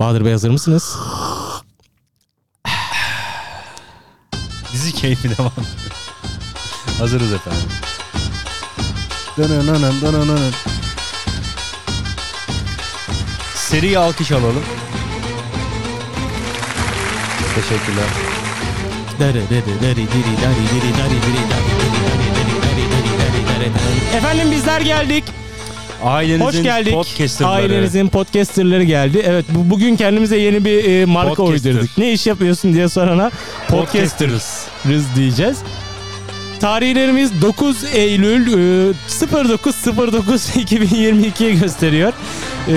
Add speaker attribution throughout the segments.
Speaker 1: Bahadır Bey hazır mısınız?
Speaker 2: Dizi keyfi devam ediyor. Hazırız efendim. Dönönönön, dönönönön. Seri alkış alalım. Teşekkürler.
Speaker 1: Efendim bizler geldik.
Speaker 2: Ailenizin
Speaker 1: Hoş geldik.
Speaker 2: podcasterları.
Speaker 1: Ailenizin podcasterları geldi. Evet bu, bugün kendimize yeni bir e, marka
Speaker 2: Podcaster.
Speaker 1: uydurduk. Ne iş yapıyorsun diye sorana podcasterız
Speaker 2: Podcasterız.
Speaker 1: diyeceğiz. Tarihlerimiz 9 Eylül e, 09.09.2022'yi gösteriyor. E,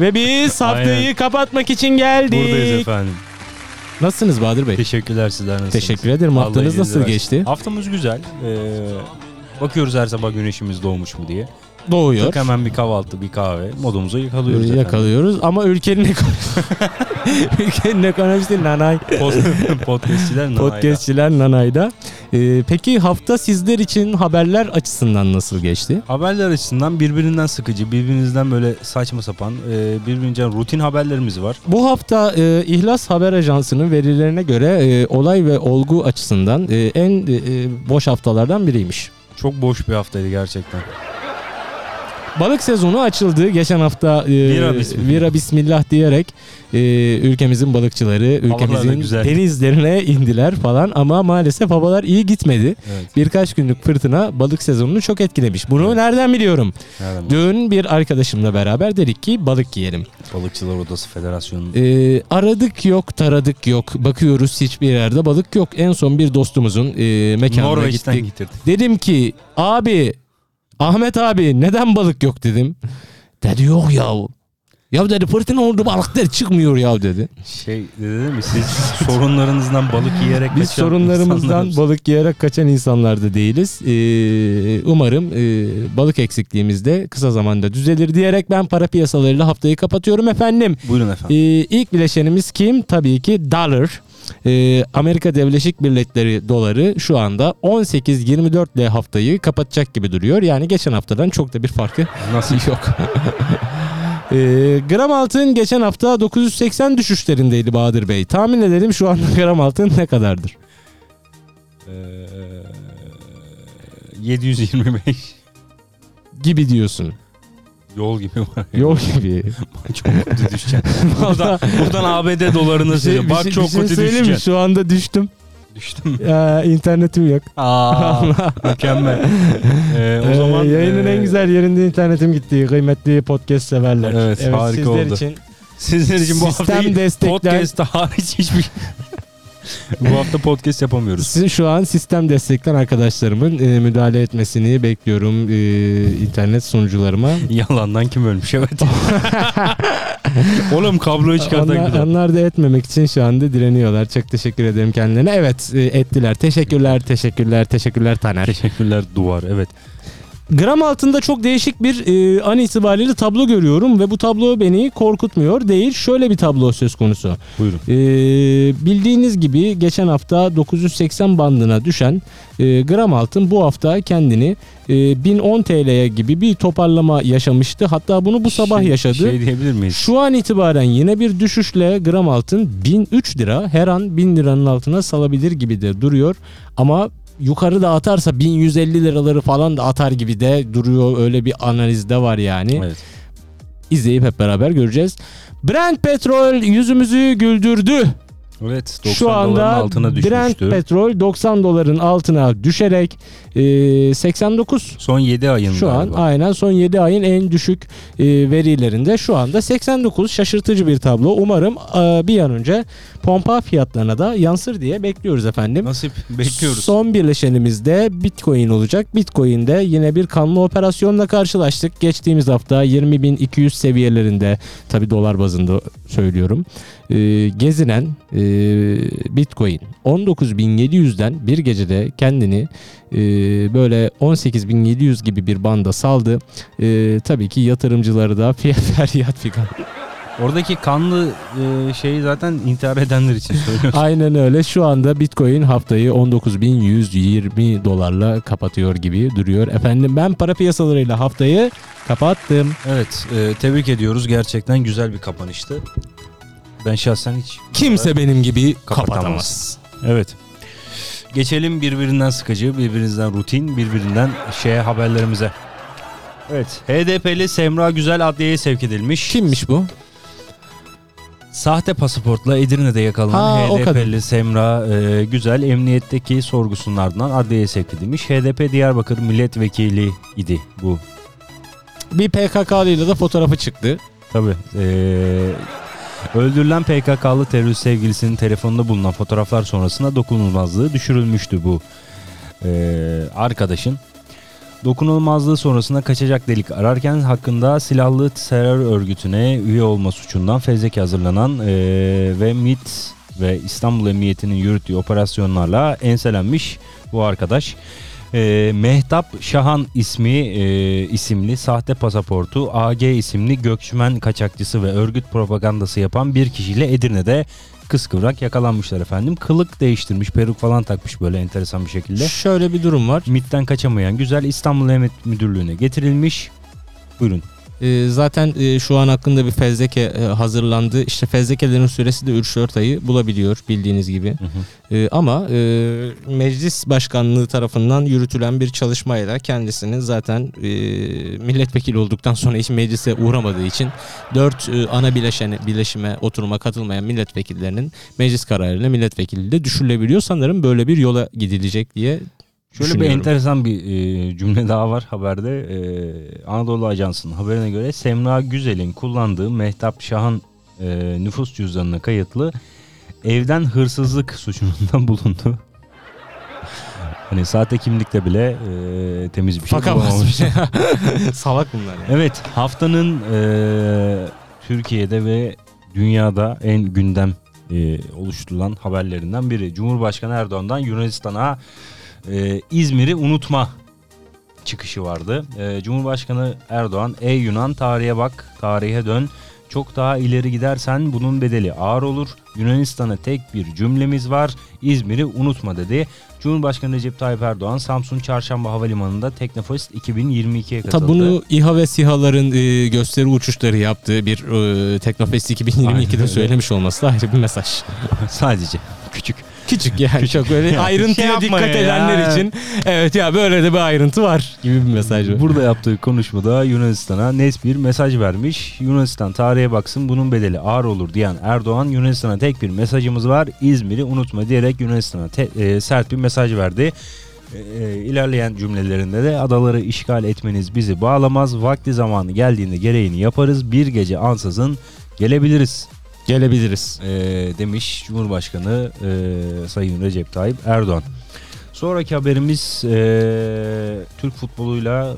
Speaker 1: ve biz haftayı
Speaker 2: Aynen.
Speaker 1: kapatmak için geldik.
Speaker 2: Buradayız efendim.
Speaker 1: Nasılsınız Bahadır Bey?
Speaker 2: Teşekkürler sizler nasılsınız?
Speaker 1: Teşekkür ederim. Haftanız nasıl
Speaker 2: versin.
Speaker 1: geçti?
Speaker 2: Haftamız güzel. Ee, bakıyoruz her sabah güneşimiz doğmuş mu diye.
Speaker 1: Doğuyor.
Speaker 2: Tık hemen bir kahvaltı, bir kahve modumuzu yakalıyoruz.
Speaker 1: Ee,
Speaker 2: efendim.
Speaker 1: yakalıyoruz ama ülkenin ekonomisi ülkenin ekonomisi nanay.
Speaker 2: Pod- Podcastçiler nanayda.
Speaker 1: Podcastçiler nanayda. Ee, peki hafta sizler için haberler açısından nasıl geçti?
Speaker 2: Haberler açısından birbirinden sıkıcı, birbirinizden böyle saçma sapan, e, birbirinden rutin haberlerimiz var.
Speaker 1: Bu hafta e, İhlas Haber Ajansı'nın verilerine göre e, olay ve olgu açısından e, en e, boş haftalardan biriymiş.
Speaker 2: Çok boş bir haftaydı gerçekten.
Speaker 1: Balık sezonu açıldı. Geçen hafta e,
Speaker 2: Vira bismillah.
Speaker 1: vira bismillah diyerek e, ülkemizin balıkçıları ülkemizin denizlerine indiler falan ama maalesef havalar iyi gitmedi.
Speaker 2: Evet.
Speaker 1: Birkaç günlük fırtına balık sezonunu çok etkilemiş. Bunu
Speaker 2: Evet.
Speaker 1: nereden biliyorum?
Speaker 2: Nereden?
Speaker 1: Dün bir arkadaşımla beraber dedik ki balık yiyelim.
Speaker 2: Balıkçılar Odası Federasyonu'nun
Speaker 1: Ee, aradık yok, taradık yok. Bakıyoruz hiçbir yerde balık yok. En son bir dostumuzun e, mekanına
Speaker 2: Norveç'ten
Speaker 1: gittik.
Speaker 2: getirdik.
Speaker 1: Dedim ki abi Ahmet abi neden balık yok dedim. Dedi yok ya. Ya dedi fırtına oldu balıklar çıkmıyor ya dedi.
Speaker 2: Şey dedi mi siz sorunlarınızdan balık yiyerek
Speaker 1: Biz
Speaker 2: kaçan
Speaker 1: sorunlarımızdan balık yiyerek kaçan insanlar da değiliz. Ee, umarım e, balık eksikliğimiz de kısa zamanda düzelir diyerek ben para piyasalarıyla haftayı kapatıyorum efendim.
Speaker 2: Buyurun efendim.
Speaker 1: Ee, ilk bileşenimiz kim? Tabii ki dollar. Ee, Amerika Devleşik Milletleri doları şu anda 18.24 ile haftayı kapatacak gibi duruyor. Yani geçen haftadan çok da bir farkı
Speaker 2: Nasıl?
Speaker 1: yok. Ee, gram altın geçen hafta 980 düşüşlerindeydi Bahadır Bey. Tahmin edelim şu anda gram altın ne kadardır?
Speaker 2: Ee, 725
Speaker 1: Gibi diyorsun.
Speaker 2: Yol gibi var.
Speaker 1: Yol gibi.
Speaker 2: çok kötü düşeceğim. buradan, buradan ABD dolarını
Speaker 1: Bir şey- bir
Speaker 2: Bak
Speaker 1: şey-
Speaker 2: çok
Speaker 1: bir şey
Speaker 2: kötü
Speaker 1: söyleyeyim mi?
Speaker 2: düşeceksin.
Speaker 1: Şu anda düştüm.
Speaker 2: Düştüm.
Speaker 1: Ee, internetim yok.
Speaker 2: Aa, mükemmel. Ee, o
Speaker 1: Ee,
Speaker 2: zaman
Speaker 1: yayının
Speaker 2: e,
Speaker 1: en güzel yerinde internetim gitti. Kıymetli podcast severler.
Speaker 2: Evet, harika
Speaker 1: sizler
Speaker 2: oldu.
Speaker 1: için
Speaker 2: Sizler için bu
Speaker 1: Sistem
Speaker 2: hafta
Speaker 1: destekler-
Speaker 2: podcast hariç hiçbir bu hafta podcast yapamıyoruz.
Speaker 1: Sizin şu an sistem destekten arkadaşlarımın e, müdahale etmesini bekliyorum e, internet sunucularıma.
Speaker 2: Yalandan kim ölmüş evet. Oğlum kabloyu çıkartan
Speaker 1: Onlar, onlar da etmemek için şu anda direniyorlar. Çok teşekkür ederim kendilerine. Evet e, ettiler. Teşekkürler, teşekkürler, teşekkürler Taner.
Speaker 2: Teşekkürler duvar evet.
Speaker 1: Gram altında çok değişik bir e, an itibariyle tablo görüyorum ve bu tablo beni korkutmuyor değil. Şöyle bir tablo söz konusu.
Speaker 2: Buyurun.
Speaker 1: E, bildiğiniz gibi geçen hafta 980 bandına düşen e, gram altın bu hafta kendini e, 1010 TL'ye gibi bir toparlama yaşamıştı. Hatta bunu bu sabah
Speaker 2: Şey-
Speaker 1: yaşadı.
Speaker 2: Şey diyebilir miyiz?
Speaker 1: Şu an itibaren yine bir düşüşle gram altın 1003 lira her an 1000 liranın altına salabilir gibi de duruyor. Ama yukarı da atarsa 1150 liraları falan da atar gibi de duruyor. Öyle bir analizde var yani.
Speaker 2: Evet.
Speaker 1: İzleyip hep beraber göreceğiz. Brent petrol yüzümüzü güldürdü.
Speaker 2: Evet 90
Speaker 1: Şu
Speaker 2: doların
Speaker 1: anda
Speaker 2: altına düşmüştü.
Speaker 1: Brent petrol 90 doların altına düşerek e, 89
Speaker 2: Son 7 ayın
Speaker 1: şu an
Speaker 2: galiba.
Speaker 1: aynen son 7 ayın en düşük e, verilerinde şu anda 89 şaşırtıcı bir tablo. Umarım e, bir an önce pompa fiyatlarına da yansır diye bekliyoruz efendim.
Speaker 2: Nasip bekliyoruz.
Speaker 1: Son birleşenimizde Bitcoin olacak. Bitcoin'de yine bir kanlı operasyonla karşılaştık. Geçtiğimiz hafta 20.200 seviyelerinde tabi dolar bazında söylüyorum. e, gezinen e, Bitcoin 19.700'den bir gecede kendini e, böyle 18.700 gibi bir banda saldı. E, tabii ki yatırımcıları da feryat figan.
Speaker 2: Oradaki kanlı e, şeyi zaten intihar edenler için söylüyorsun.
Speaker 1: Aynen öyle. Şu anda Bitcoin haftayı 19.120 dolarla kapatıyor gibi duruyor. Efendim ben para piyasalarıyla haftayı kapattım.
Speaker 2: evet e, tebrik ediyoruz. Gerçekten güzel bir kapanıştı. Ben şahsen hiç
Speaker 1: Kimse benim gibi
Speaker 2: Kapatamaz.
Speaker 1: kapatamaz.
Speaker 2: Evet. Geçelim birbirinden sıkıcı, birbirinizden rutin, birbirinden şeye haberlerimize. Evet. HDP'li Semra Güzel adliyeye sevk edilmiş.
Speaker 1: Kimmiş bu?
Speaker 2: Sahte pasaportla Edirne'de yakalanan
Speaker 1: Ha,
Speaker 2: HDP'li. Semra e, Güzel emniyetteki sorgusunun ardından adliyeye sevk edilmiş. HDP Diyarbakır milletvekili idi bu.
Speaker 1: Bir PKK'lıyla da fotoğrafı çıktı.
Speaker 2: Tabii. e, öldürülen PKK'lı terörist sevgilisinin telefonunda bulunan fotoğraflar sonrasında dokunulmazlığı düşürülmüştü bu e, arkadaşın. Dokunulmazlığı sonrasında kaçacak delik ararken hakkında silahlı terör örgütüne üye olma suçundan fezleke hazırlanan e, ve MIT ve İstanbul Emniyeti'nin yürüttüğü operasyonlarla enselenmiş bu arkadaş. E, Mehtap Şahan ismi e, isimli sahte pasaportu AG isimli göçmen kaçakçısı ve örgüt propagandası yapan bir kişiyle Edirne'de kıskıvrak yakalanmışlar efendim. Kılık değiştirmiş, peruk falan takmış böyle enteresan bir şekilde.
Speaker 1: Şöyle bir durum var.
Speaker 2: MIT'ten kaçamayan güzel İstanbul Emniyet Müdürlüğü'ne getirilmiş. Buyurun.
Speaker 1: Ee, zaten e, şu an hakkında bir fezleke e, hazırlandı. İşte fezlekelerin süresi de 3-4 ayı bulabiliyor bildiğiniz gibi. Ee, ama e, meclis başkanlığı tarafından yürütülen bir çalışmayla kendisinin zaten e, milletvekili olduktan sonra hiç meclise uğramadığı için 4 ana bileşene, bileşime oturuma katılmayan milletvekillerinin meclis kararıyla milletvekili de düşürülebiliyor. Sanırım böyle bir yola gidilecek diye
Speaker 2: Şöyle bir enteresan bir e, cümle daha var haberde. E, Anadolu Ajansı'nın haberine göre Semra Güzel'in kullandığı Mehtap Şahan e, nüfus cüzdanına kayıtlı evden hırsızlık suçundan bulundu. Hani sahte kimlikte bile e, temiz bir şey
Speaker 1: bir
Speaker 2: bulamamış.
Speaker 1: şey. Salak bunlar ya.
Speaker 2: Evet haftanın e, Türkiye'de ve dünyada en gündem e, oluşturulan haberlerinden biri. Cumhurbaşkanı Erdoğan'dan Yunanistan'a e, İzmir'i unutma çıkışı vardı. E, Cumhurbaşkanı Erdoğan ey Yunan tarihe bak tarihe dön. Çok daha ileri gidersen bunun bedeli ağır olur. Yunanistan'a tek bir cümlemiz var. İzmir'i unutma dedi. Cumhurbaşkanı Recep Tayyip Erdoğan Samsun Çarşamba Havalimanı'nda Teknofest 2022'ye katıldı.
Speaker 1: Tabi bunu İHA ve SİHA'ların e, gösteri uçuşları yaptığı bir e, Teknofest
Speaker 2: Aynen
Speaker 1: 2022'de
Speaker 2: öyle.
Speaker 1: söylemiş olması da ayrı bir mesaj.
Speaker 2: Sadece küçük.
Speaker 1: Küçük yani çok böyle
Speaker 2: Yani
Speaker 1: ayrıntıya
Speaker 2: şey
Speaker 1: dikkat
Speaker 2: ya.
Speaker 1: edenler için evet ya böyle de bir ayrıntı var gibi bir mesaj var.
Speaker 2: Burada yaptığı konuşmada Yunanistan'a net bir mesaj vermiş. Yunanistan tarihe baksın bunun bedeli ağır olur diyen Erdoğan Yunanistan'a tek bir mesajımız var. İzmir'i unutma diyerek Yunanistan'a e, sert bir mesaj verdi. E, e, ilerleyen cümlelerinde de adaları işgal etmeniz bizi bağlamaz. Vakti zamanı geldiğinde gereğini yaparız. Bir gece ansızın gelebiliriz
Speaker 1: Gelebiliriz.
Speaker 2: e, demiş Cumhurbaşkanı e, Sayın Recep Tayyip Erdoğan. Sonraki haberimiz e, Türk futboluyla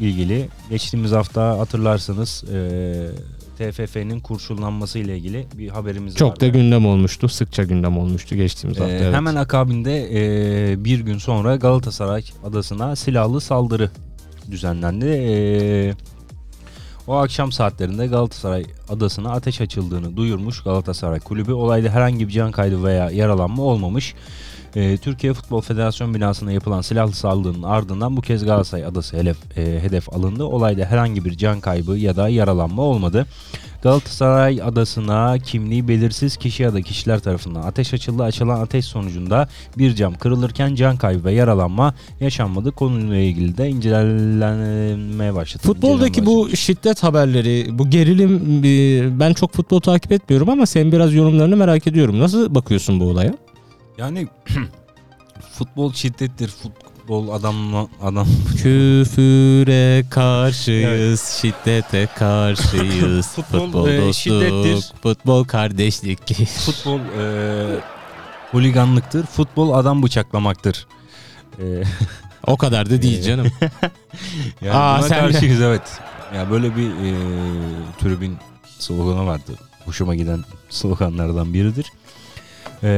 Speaker 2: e, ilgili. Geçtiğimiz hafta hatırlarsanız e, TFF'nin kurşunlanması ile ilgili bir haberimiz
Speaker 1: Çok
Speaker 2: vardı.
Speaker 1: da gündem olmuştu. Sıkça gündem olmuştu geçtiğimiz
Speaker 2: E,
Speaker 1: hafta. evet.
Speaker 2: Hemen akabinde e, bir gün sonra Galatasaray adasına silahlı saldırı düzenlendi. E, o akşam saatlerinde Galatasaray adasına ateş açıldığını duyurmuş Galatasaray Kulübü. Olayda herhangi bir can kaydı veya yaralanma olmamış. E, Türkiye Futbol Federasyonu binasına yapılan silahlı saldırının ardından bu kez Galatasaray adası hedef, e, hedef alındı. Olayda herhangi bir can kaybı ya da yaralanma olmadı. Galatasaray adasına kimliği belirsiz kişi ya da kişiler tarafından ateş açıldı. Açılan ateş sonucunda bir cam kırılırken can kaybı ve yaralanma yaşanmadı. Konuyla ilgili de incelenmeye başladı.
Speaker 1: Futboldaki bu şiddet haberleri, bu gerilim e, ben çok futbol takip etmiyorum ama sen biraz yorumlarını merak ediyorum. Nasıl bakıyorsun bu olaya?
Speaker 2: Yani futbol şiddettir. Futbol adam adam
Speaker 1: Küfüre karşıyız, şiddete karşıyız.
Speaker 2: Futbol,
Speaker 1: futbol
Speaker 2: e,
Speaker 1: dostluk,
Speaker 2: şiddettir.
Speaker 1: futbol kardeşlik.
Speaker 2: futbol e, holiganlıktır. Futbol adam bıçaklamaktır. E,
Speaker 1: o kadar da değil
Speaker 2: Ee,
Speaker 1: canım.
Speaker 2: yani
Speaker 1: Aa,
Speaker 2: buna
Speaker 1: sen de-
Speaker 2: karşıyız evet. Ya böyle bir e, tribün sloganı vardı. Hoşuma giden sloganlardan biridir. E,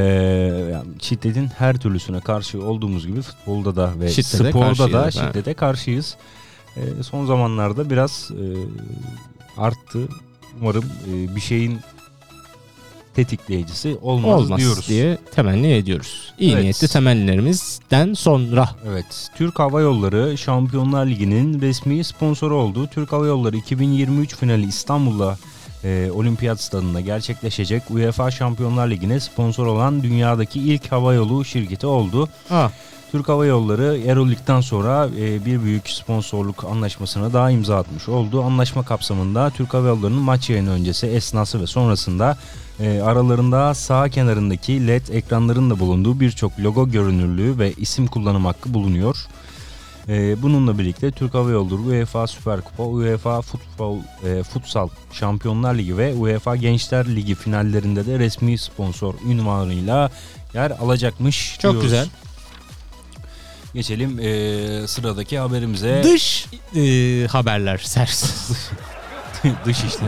Speaker 2: yani şiddetin her türlüsüne karşı olduğumuz gibi futbolda da ve
Speaker 1: Şiddete
Speaker 2: sporda da şiddete karşıyız. E, son zamanlarda biraz e, arttı. Umarım e, bir şeyin tetikleyicisi olmaz,
Speaker 1: Olmaz
Speaker 2: diyoruz.
Speaker 1: diye temenni ediyoruz. İyi
Speaker 2: Evet.
Speaker 1: niyetli temennilerimizden sonra.
Speaker 2: Evet. Türk Hava Yolları Şampiyonlar Ligi'nin resmi sponsoru oldu. Türk Hava Yolları 2023 finali İstanbul'da e, olimpiyat stadında gerçekleşecek UEFA Şampiyonlar Ligi'ne sponsor olan dünyadaki ilk havayolu şirketi oldu.
Speaker 1: Ha.
Speaker 2: Türk Hava Yolları Aerolik'ten sonra e, bir büyük sponsorluk anlaşmasına daha imza atmış oldu. Anlaşma kapsamında Türk Hava Yolları'nın maç yayını öncesi, esnası ve sonrasında e, aralarında sağ kenarındaki LED ekranların da bulunduğu birçok logo görünürlüğü ve isim kullanım hakkı bulunuyor. E, bununla birlikte Türk Hava Yolları UEFA Süper Kupa, UEFA Futbol, e, Futsal Şampiyonlar Ligi ve UEFA Gençler Ligi finallerinde de resmi sponsor ünvanıyla yer alacakmış.
Speaker 1: Çok
Speaker 2: diyoruz.
Speaker 1: güzel.
Speaker 2: Geçelim e, sıradaki haberimize.
Speaker 1: Dış e, haberler. Sers.
Speaker 2: Dış işte.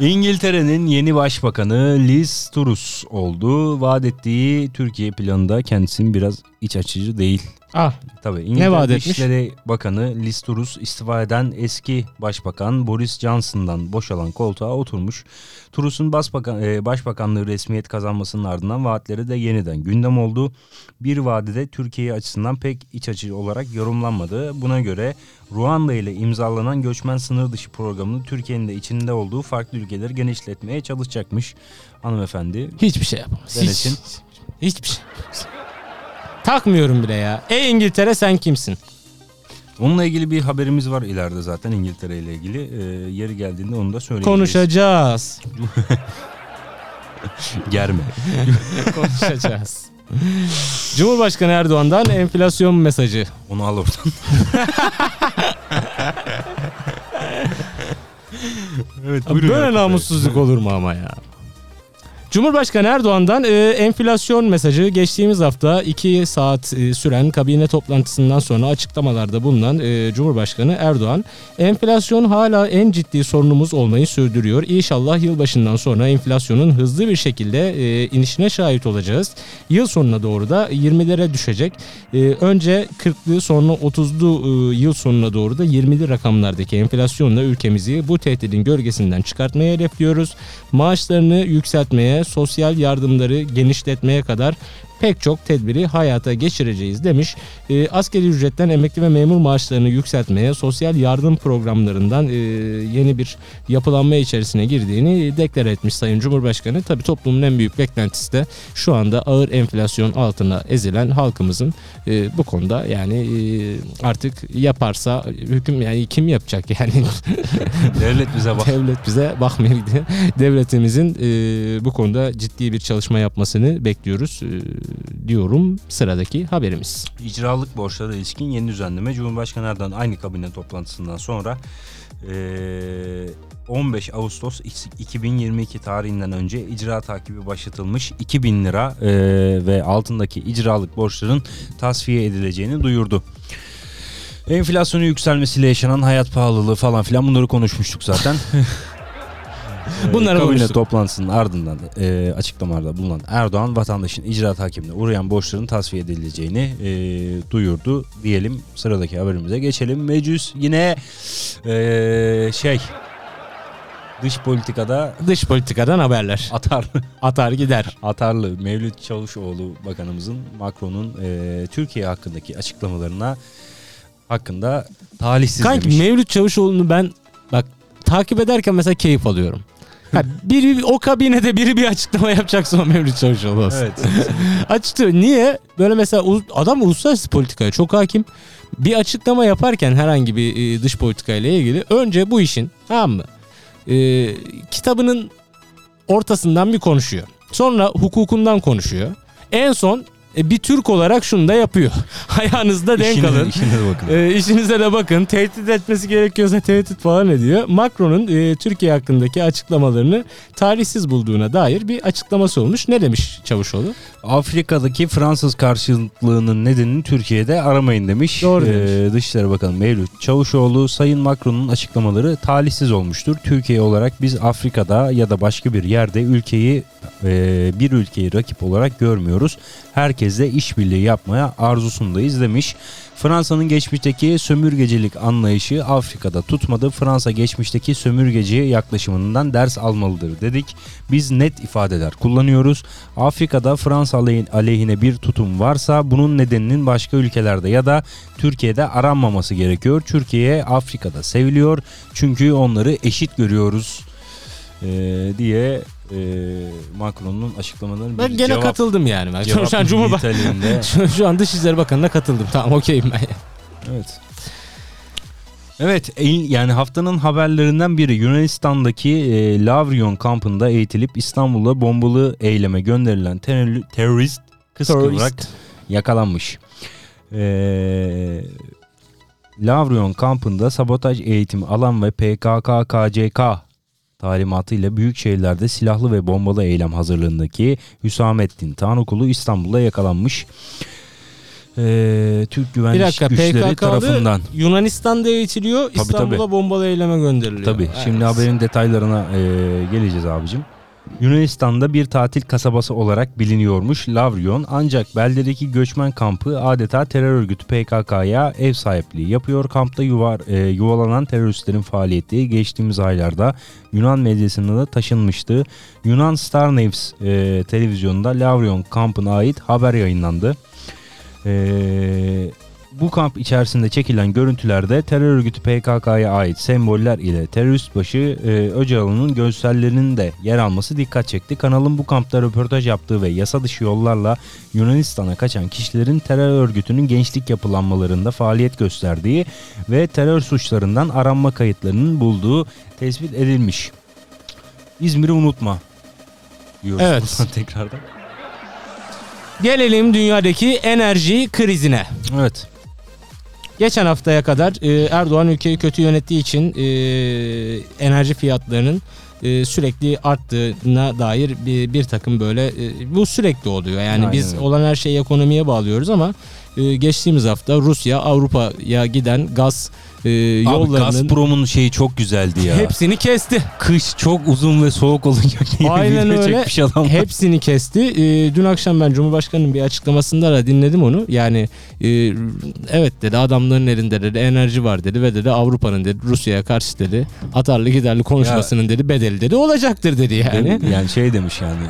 Speaker 2: İngiltere'nin yeni başbakanı Liz Truss oldu. Vaat ettiği Türkiye planında kendisinin biraz iç açıcı değil.
Speaker 1: Ah.
Speaker 2: Tabii İngiltere
Speaker 1: vaat etmiş?
Speaker 2: Dışişleri Bakanı Liz Truss istifa eden eski başbakan Boris Johnson'dan boşalan koltuğa oturmuş. Truss'un başbakan, e, başbakanlığı resmiyet kazanmasının ardından vaatleri de yeniden gündem oldu. Bir vadede Türkiye açısından pek iç açıcı olarak yorumlanmadı. Buna göre Ruanda ile imzalanan göçmen sınır dışı programını Türkiye'nin de içinde olduğu farklı ülkeleri genişletmeye çalışacakmış hanımefendi.
Speaker 1: Hiçbir şey yapamaz. Hiç, hiçbir şey yapamaz. Takmıyorum bile ya. Ey İngiltere sen kimsin?
Speaker 2: Onunla ilgili bir haberimiz var ileride zaten İngiltere ile ilgili. Ee, yeri geldiğinde onu da söyleyeceğiz.
Speaker 1: Konuşacağız.
Speaker 2: Germe.
Speaker 1: Konuşacağız. Cumhurbaşkanı Erdoğan'dan enflasyon mesajı.
Speaker 2: Onu al oradan. evet
Speaker 1: Böyle namussuzluk olur mu ama ya? Cumhurbaşkanı Erdoğan'dan e, enflasyon mesajı geçtiğimiz hafta 2 saat e, süren kabine toplantısından sonra açıklamalarda bulunan e, Cumhurbaşkanı Erdoğan enflasyon hala en ciddi sorunumuz olmayı sürdürüyor. İnşallah yılbaşından sonra enflasyonun hızlı bir şekilde e, inişine şahit olacağız. Yıl sonuna doğru da 20'lere düşecek. E, önce 40'lı sonra 30'lu e, yıl sonuna doğru da 20'li rakamlardaki enflasyonla ülkemizi bu tehditin gölgesinden çıkartmaya hedefliyoruz. Maaşlarını yükseltmeye, sosyal yardımları genişletmeye kadar pek çok tedbiri hayata geçireceğiz demiş. E, askeri ücretten emekli ve memur maaşlarını yükseltmeye, sosyal yardım programlarından e, yeni bir yapılanma içerisine girdiğini deklar etmiş Sayın Cumhurbaşkanı. Tabii toplumun en büyük beklentisi de şu anda ağır enflasyon altına ezilen halkımızın e, bu konuda yani e, artık yaparsa hüküm yani kim yapacak yani
Speaker 2: Devlet bize bak.
Speaker 1: devlet bize bakmıyor. Devletimizin e, bu konuda ciddi bir çalışma yapmasını bekliyoruz e, diyorum sıradaki haberimiz.
Speaker 2: İcralık borçlara ilişkin yeni düzenleme Cumhurbaşkanı Erdoğan aynı kabine toplantısından sonra eee, 15 Ağustos 2022 tarihinden önce icra takibi başlatılmış 2000 lira ve altındaki icralık borçların tasfiye edileceğini duyurdu. Enflasyonun yükselmesiyle yaşanan hayat pahalılığı falan filan bunları konuşmuştuk zaten. Ee,
Speaker 1: Bunları
Speaker 2: kabine
Speaker 1: konuştuk.
Speaker 2: toplantısının ardından e, açıklamalarda bulunan Erdoğan vatandaşın icra takibine uğrayan borçların tasfiye edileceğini e, duyurdu diyelim. Sıradaki haberimize geçelim. Meclis yine e, şey dış politikada
Speaker 1: Dış politikadan haberler.
Speaker 2: atar
Speaker 1: Atar gider.
Speaker 2: atarlı Mevlüt Çavuşoğlu bakanımızın Macron'un e, Türkiye hakkındaki açıklamalarına hakkında talihsiz
Speaker 1: Kanki
Speaker 2: demiş.
Speaker 1: Mevlüt Çavuşoğlu'nu ben bak takip ederken mesela keyif alıyorum. Ha, biri o kabinede biri bir açıklama yapacaksa o Mevlüt Çavuşoğlu olsun.
Speaker 2: evet.
Speaker 1: Açtı. Niye? Böyle mesela adam uluslararası politikaya çok hakim. Bir açıklama yaparken herhangi bir e, dış politika ile ilgili önce bu işin tamam mı? E, kitabının ortasından bir konuşuyor. Sonra hukukundan konuşuyor. En son e, bir Türk olarak şunu da yapıyor. Ayağınızda denk
Speaker 2: İşine-
Speaker 1: alın.
Speaker 2: işine de bakın.
Speaker 1: E, işinize de bakın. Tehdit etmesi gerekiyorsa tehdit falan ediyor. Macron'un e, Türkiye hakkındaki açıklamalarını tarihsiz bulduğuna dair bir açıklaması olmuş. Ne demiş Çavuşoğlu?
Speaker 2: Afrika'daki Fransız karşıtlığının nedenini Türkiye'de aramayın demiş.
Speaker 1: Doğru
Speaker 2: Ee,
Speaker 1: demiş.
Speaker 2: Dışişleri Bakanı Mevlüt Çavuşoğlu Sayın Macron'un açıklamaları talihsiz olmuştur. Türkiye olarak biz Afrika'da ya da başka bir yerde ülkeyi e, bir ülkeyi rakip olarak görmüyoruz. Herkesle işbirliği yapmaya arzusundayız demiş. Fransa'nın geçmişteki sömürgecilik anlayışı Afrika'da tutmadı. Fransa geçmişteki sömürgeci yaklaşımından ders almalıdır dedik. Biz net ifadeler kullanıyoruz. Afrika'da Fransa aleyh- aleyhine bir tutum varsa bunun nedeninin başka ülkelerde ya da Türkiye'de aranmaması gerekiyor. Türkiye Afrika'da seviliyor çünkü onları eşit görüyoruz e, diye e, Macron'un açıklamalarını
Speaker 1: Ben gene
Speaker 2: cevap,
Speaker 1: katıldım yani. Ben. Şu, an Cumhurbaşkanı şu, şu an Dışişleri Bakanı'na katıldım. Tamam okeyim ben.
Speaker 2: Evet. Evet en- yani haftanın haberlerinden biri Yunanistan'daki e, Lavrion kampında eğitilip İstanbul'a bombalı eyleme gönderilen terör- terörist kıskıvrak yakalanmış. Ee, Lavrion kampında sabotaj eğitimi alan ve PKK-KCK talimatıyla büyük şehirlerde silahlı ve bombalı eylem hazırlığındaki Hüsamettin Tanrıkulu İstanbul'da yakalanmış. Ee, Türk güvenlik
Speaker 1: dakika
Speaker 2: güçleri
Speaker 1: PKK'lı
Speaker 2: tarafından.
Speaker 1: Yunanistan'da eğitiliyor. İstanbul'a
Speaker 2: tabii.
Speaker 1: bombalı eyleme gönderiliyor.
Speaker 2: Tabii şimdi
Speaker 1: Evet.
Speaker 2: haberin detaylarına e, geleceğiz abicim. Yunanistan'da bir tatil kasabası olarak biliniyormuş Lavrion ancak beldedeki göçmen kampı adeta terör örgütü PKK'ya ev sahipliği yapıyor. Kampta yuvar, e, yuvalanan teröristlerin faaliyeti geçtiğimiz aylarda Yunan medyasına da taşınmıştı. Yunan Star News e, televizyonunda Lavrion kampına ait haber yayınlandı. Eee bu kamp içerisinde çekilen görüntülerde terör örgütü PKK'ya ait semboller ile terörist başı e, Öcalan'ın görsellerinin de yer alması dikkat çekti. Kanalın bu kampta röportaj yaptığı ve yasa dışı yollarla Yunanistan'a kaçan kişilerin terör örgütünün gençlik yapılanmalarında faaliyet gösterdiği ve terör suçlarından aranma kayıtlarının bulduğu tespit edilmiş. İzmir'i unutma diyoruz
Speaker 1: Evet.
Speaker 2: tekrardan.
Speaker 1: Gelelim dünyadaki enerji krizine.
Speaker 2: Evet.
Speaker 1: Geçen haftaya kadar e, Erdoğan ülkeyi kötü yönettiği için e, enerji fiyatlarının e, sürekli arttığına dair bir, bir takım böyle e, bu sürekli oluyor. Yani
Speaker 2: Aynen
Speaker 1: biz olan her şeyi ekonomiye bağlıyoruz ama e, geçtiğimiz hafta Rusya Avrupa'ya giden gaz e,
Speaker 2: Abi
Speaker 1: yollarının
Speaker 2: Gazprom'un şeyi çok güzeldi ya.
Speaker 1: hepsini kesti.
Speaker 2: Kış çok uzun ve soğuk olacak diye
Speaker 1: Aynen öyle. Hepsini kesti. E, dün akşam ben Cumhurbaşkanı'nın bir açıklamasında da dinledim onu. Yani e, evet dedi adamların elinde dedi enerji var dedi ve dedi Avrupa'nın dedi Rusya'ya karşı dedi atarlı giderli konuşmasının dedi bedeli dedi olacaktır dedi yani.
Speaker 2: yani şey demiş yani.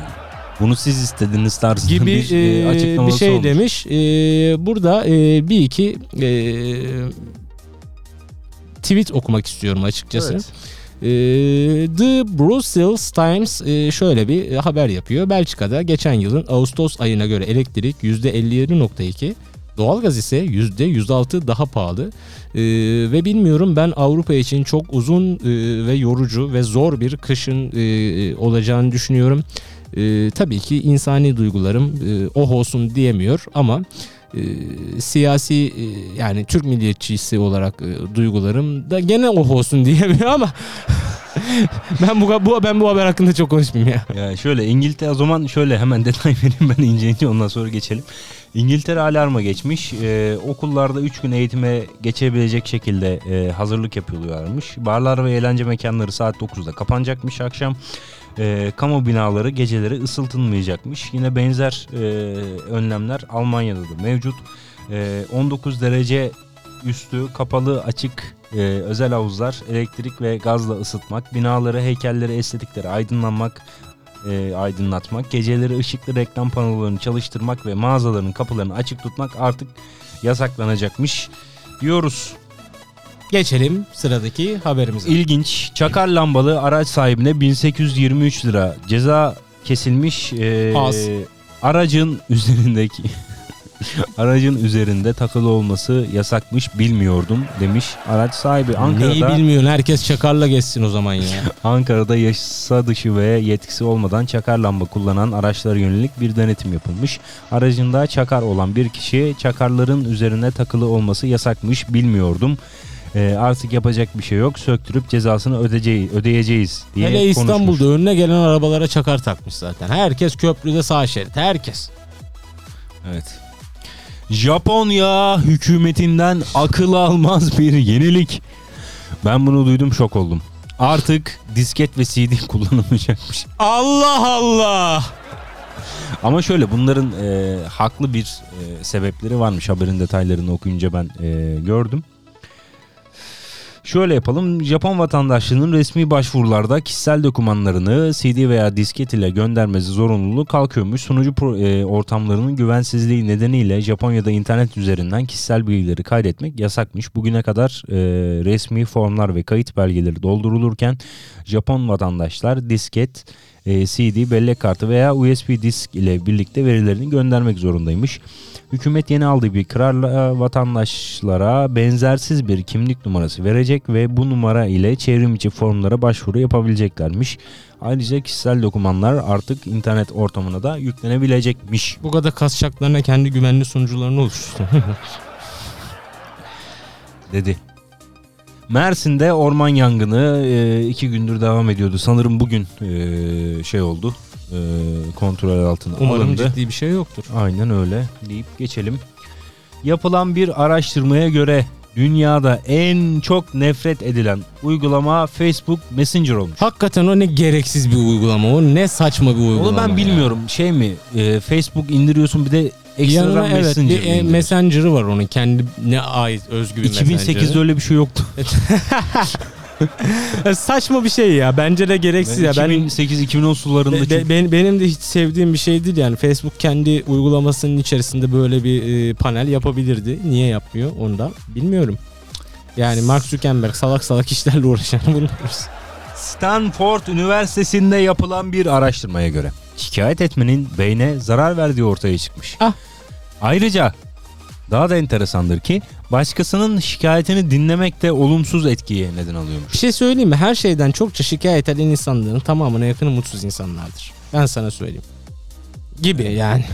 Speaker 2: Bunu siz istediniz tarzında
Speaker 1: gibi
Speaker 2: bir,
Speaker 1: e,
Speaker 2: e, açıklaması
Speaker 1: bir şey
Speaker 2: olmuş.
Speaker 1: demiş. E, burada e, bir iki e, tweet okumak istiyorum açıkçası.
Speaker 2: Evet.
Speaker 1: Ee, The Brussels Times e, şöyle bir e, haber yapıyor. Belçika'da geçen yılın Ağustos ayına göre elektrik %57.2, doğalgaz ise %106 daha pahalı. Ve bilmiyorum ben Avrupa için çok uzun e, ve yorucu ve zor bir kışın e, olacağını düşünüyorum. E, tabii ki insani duygularım e, oh olsun diyemiyor ama e, siyasi e, yani Türk milliyetçisi olarak e, duygularım da gene oh olsun diyemiyor ama ben bu, bu ben bu haber hakkında çok konuşmayayım ya.
Speaker 2: Ya şöyle İngiltere o zaman şöyle hemen detay vereyim ben inceleyince ondan sonra geçelim. İngiltere alarma geçmiş. Ee, okullarda 3 gün eğitime geçebilecek şekilde e, hazırlık yapıyorlarmış. Barlar ve eğlence mekanları saat 9'da kapanacakmış akşam. Ee, kamu binaları geceleri ısıtılmayacakmış. Yine benzer e, önlemler Almanya'da da mevcut. Ee, 19 derece üstü kapalı açık e, özel havuzlar elektrik ve gazla ısıtmak, binaları, heykelleri, estetikleri aydınlanmak, e, aydınlatmak, geceleri ışıklı reklam panolarını çalıştırmak ve mağazaların kapılarını açık tutmak artık yasaklanacakmış diyoruz.
Speaker 1: Geçelim sıradaki haberimize.
Speaker 2: İlginç. Çakar lambalı araç sahibine 1823 lira ceza kesilmiş. E,
Speaker 1: Az.
Speaker 2: Aracın üzerindeki aracın üzerinde takılı olması yasakmış bilmiyordum demiş. Araç sahibi
Speaker 1: Neyi
Speaker 2: Ankara'da
Speaker 1: bilmiyorsun herkes çakarla geçsin o zaman ya.
Speaker 2: Ankara'da yasa dışı ve yetkisi olmadan çakar lamba kullanan araçlara yönelik bir denetim yapılmış. Aracında çakar olan bir kişi çakarların üzerine takılı olması yasakmış bilmiyordum. Ee, artık yapacak bir şey yok. Söktürüp cezasını ödeyeceğiz, ödeyeceğiz diye
Speaker 1: Hele
Speaker 2: konuşmuş.
Speaker 1: İstanbul'da önüne gelen arabalara çakar takmış zaten. Herkes köprüde sağ şerit herkes.
Speaker 2: Evet. Japonya hükümetinden akıl almaz bir yenilik. Ben bunu duydum şok oldum. Artık disket ve CD kullanılmayacakmış.
Speaker 1: Allah Allah.
Speaker 2: Ama şöyle bunların e, haklı bir e, sebepleri varmış. Haberin detaylarını okuyunca ben e, gördüm. Şöyle yapalım. Japon vatandaşlarının resmi başvurularda kişisel dokümanlarını CD veya disket ile göndermesi zorunluluğu kalkıyormuş. Sunucu e, ortamlarının güvensizliği nedeniyle Japonya'da internet üzerinden kişisel bilgileri kaydetmek yasakmış. Bugüne kadar e, resmi formlar ve kayıt belgeleri doldurulurken Japon vatandaşlar disket, e, CD, bellek kartı veya USB disk ile birlikte verilerini göndermek zorundaymış. Hükümet yeni aldığı bir kararla vatandaşlara benzersiz bir kimlik numarası verecek ve bu numara ile çevrim içi formlara başvuru yapabileceklermiş. Ayrıca kişisel dokümanlar artık internet ortamına da yüklenebilecekmiş.
Speaker 1: Bu kadar kasacaklarına kendi güvenli sunucularını oluşturdu.
Speaker 2: dedi. Mersin'de orman yangını e, iki gündür devam ediyordu. Sanırım bugün e, şey oldu. E, kontrol altına
Speaker 1: Umarım
Speaker 2: alındı.
Speaker 1: ciddi bir şey yoktur.
Speaker 2: Aynen öyle deyip geçelim. Yapılan bir araştırmaya göre dünyada en çok nefret edilen uygulama Facebook Messenger olmuş.
Speaker 1: Hakikaten o ne gereksiz bir uygulama. O ne saçma bir uygulama.
Speaker 2: Onu ben
Speaker 1: ya.
Speaker 2: bilmiyorum. Şey mi? e, Facebook indiriyorsun bir de ekstradan
Speaker 1: Yanına evet
Speaker 2: Messenger
Speaker 1: bir e, messenger'ı var onun kendine ait özgü bir
Speaker 2: 2008'de
Speaker 1: messenger'ı.
Speaker 2: öyle bir şey yoktu.
Speaker 1: Saçma bir şey ya. Bence de gereksiz ya. Ben
Speaker 2: 2008-2010 sularında
Speaker 1: Be- be-
Speaker 2: çünkü-
Speaker 1: ben- benim de hiç sevdiğim bir şey değil yani Facebook kendi uygulamasının içerisinde böyle bir e, panel yapabilirdi. Niye yapmıyor onu da bilmiyorum. Yani Mark Zuckerberg salak salak işlerle uğraşan bunu
Speaker 2: Stanford Üniversitesi'nde yapılan bir araştırmaya göre şikayet etmenin beyne zarar verdiği ortaya çıkmış.
Speaker 1: Ah.
Speaker 2: Ayrıca daha da enteresandır ki başkasının şikayetini dinlemek de olumsuz etkiye neden alıyormuş.
Speaker 1: Bir şey söyleyeyim mi? Her şeyden çokça şikayet eden insanların tamamına yakını mutsuz insanlardır. Ben sana söyleyeyim. Gibi yani.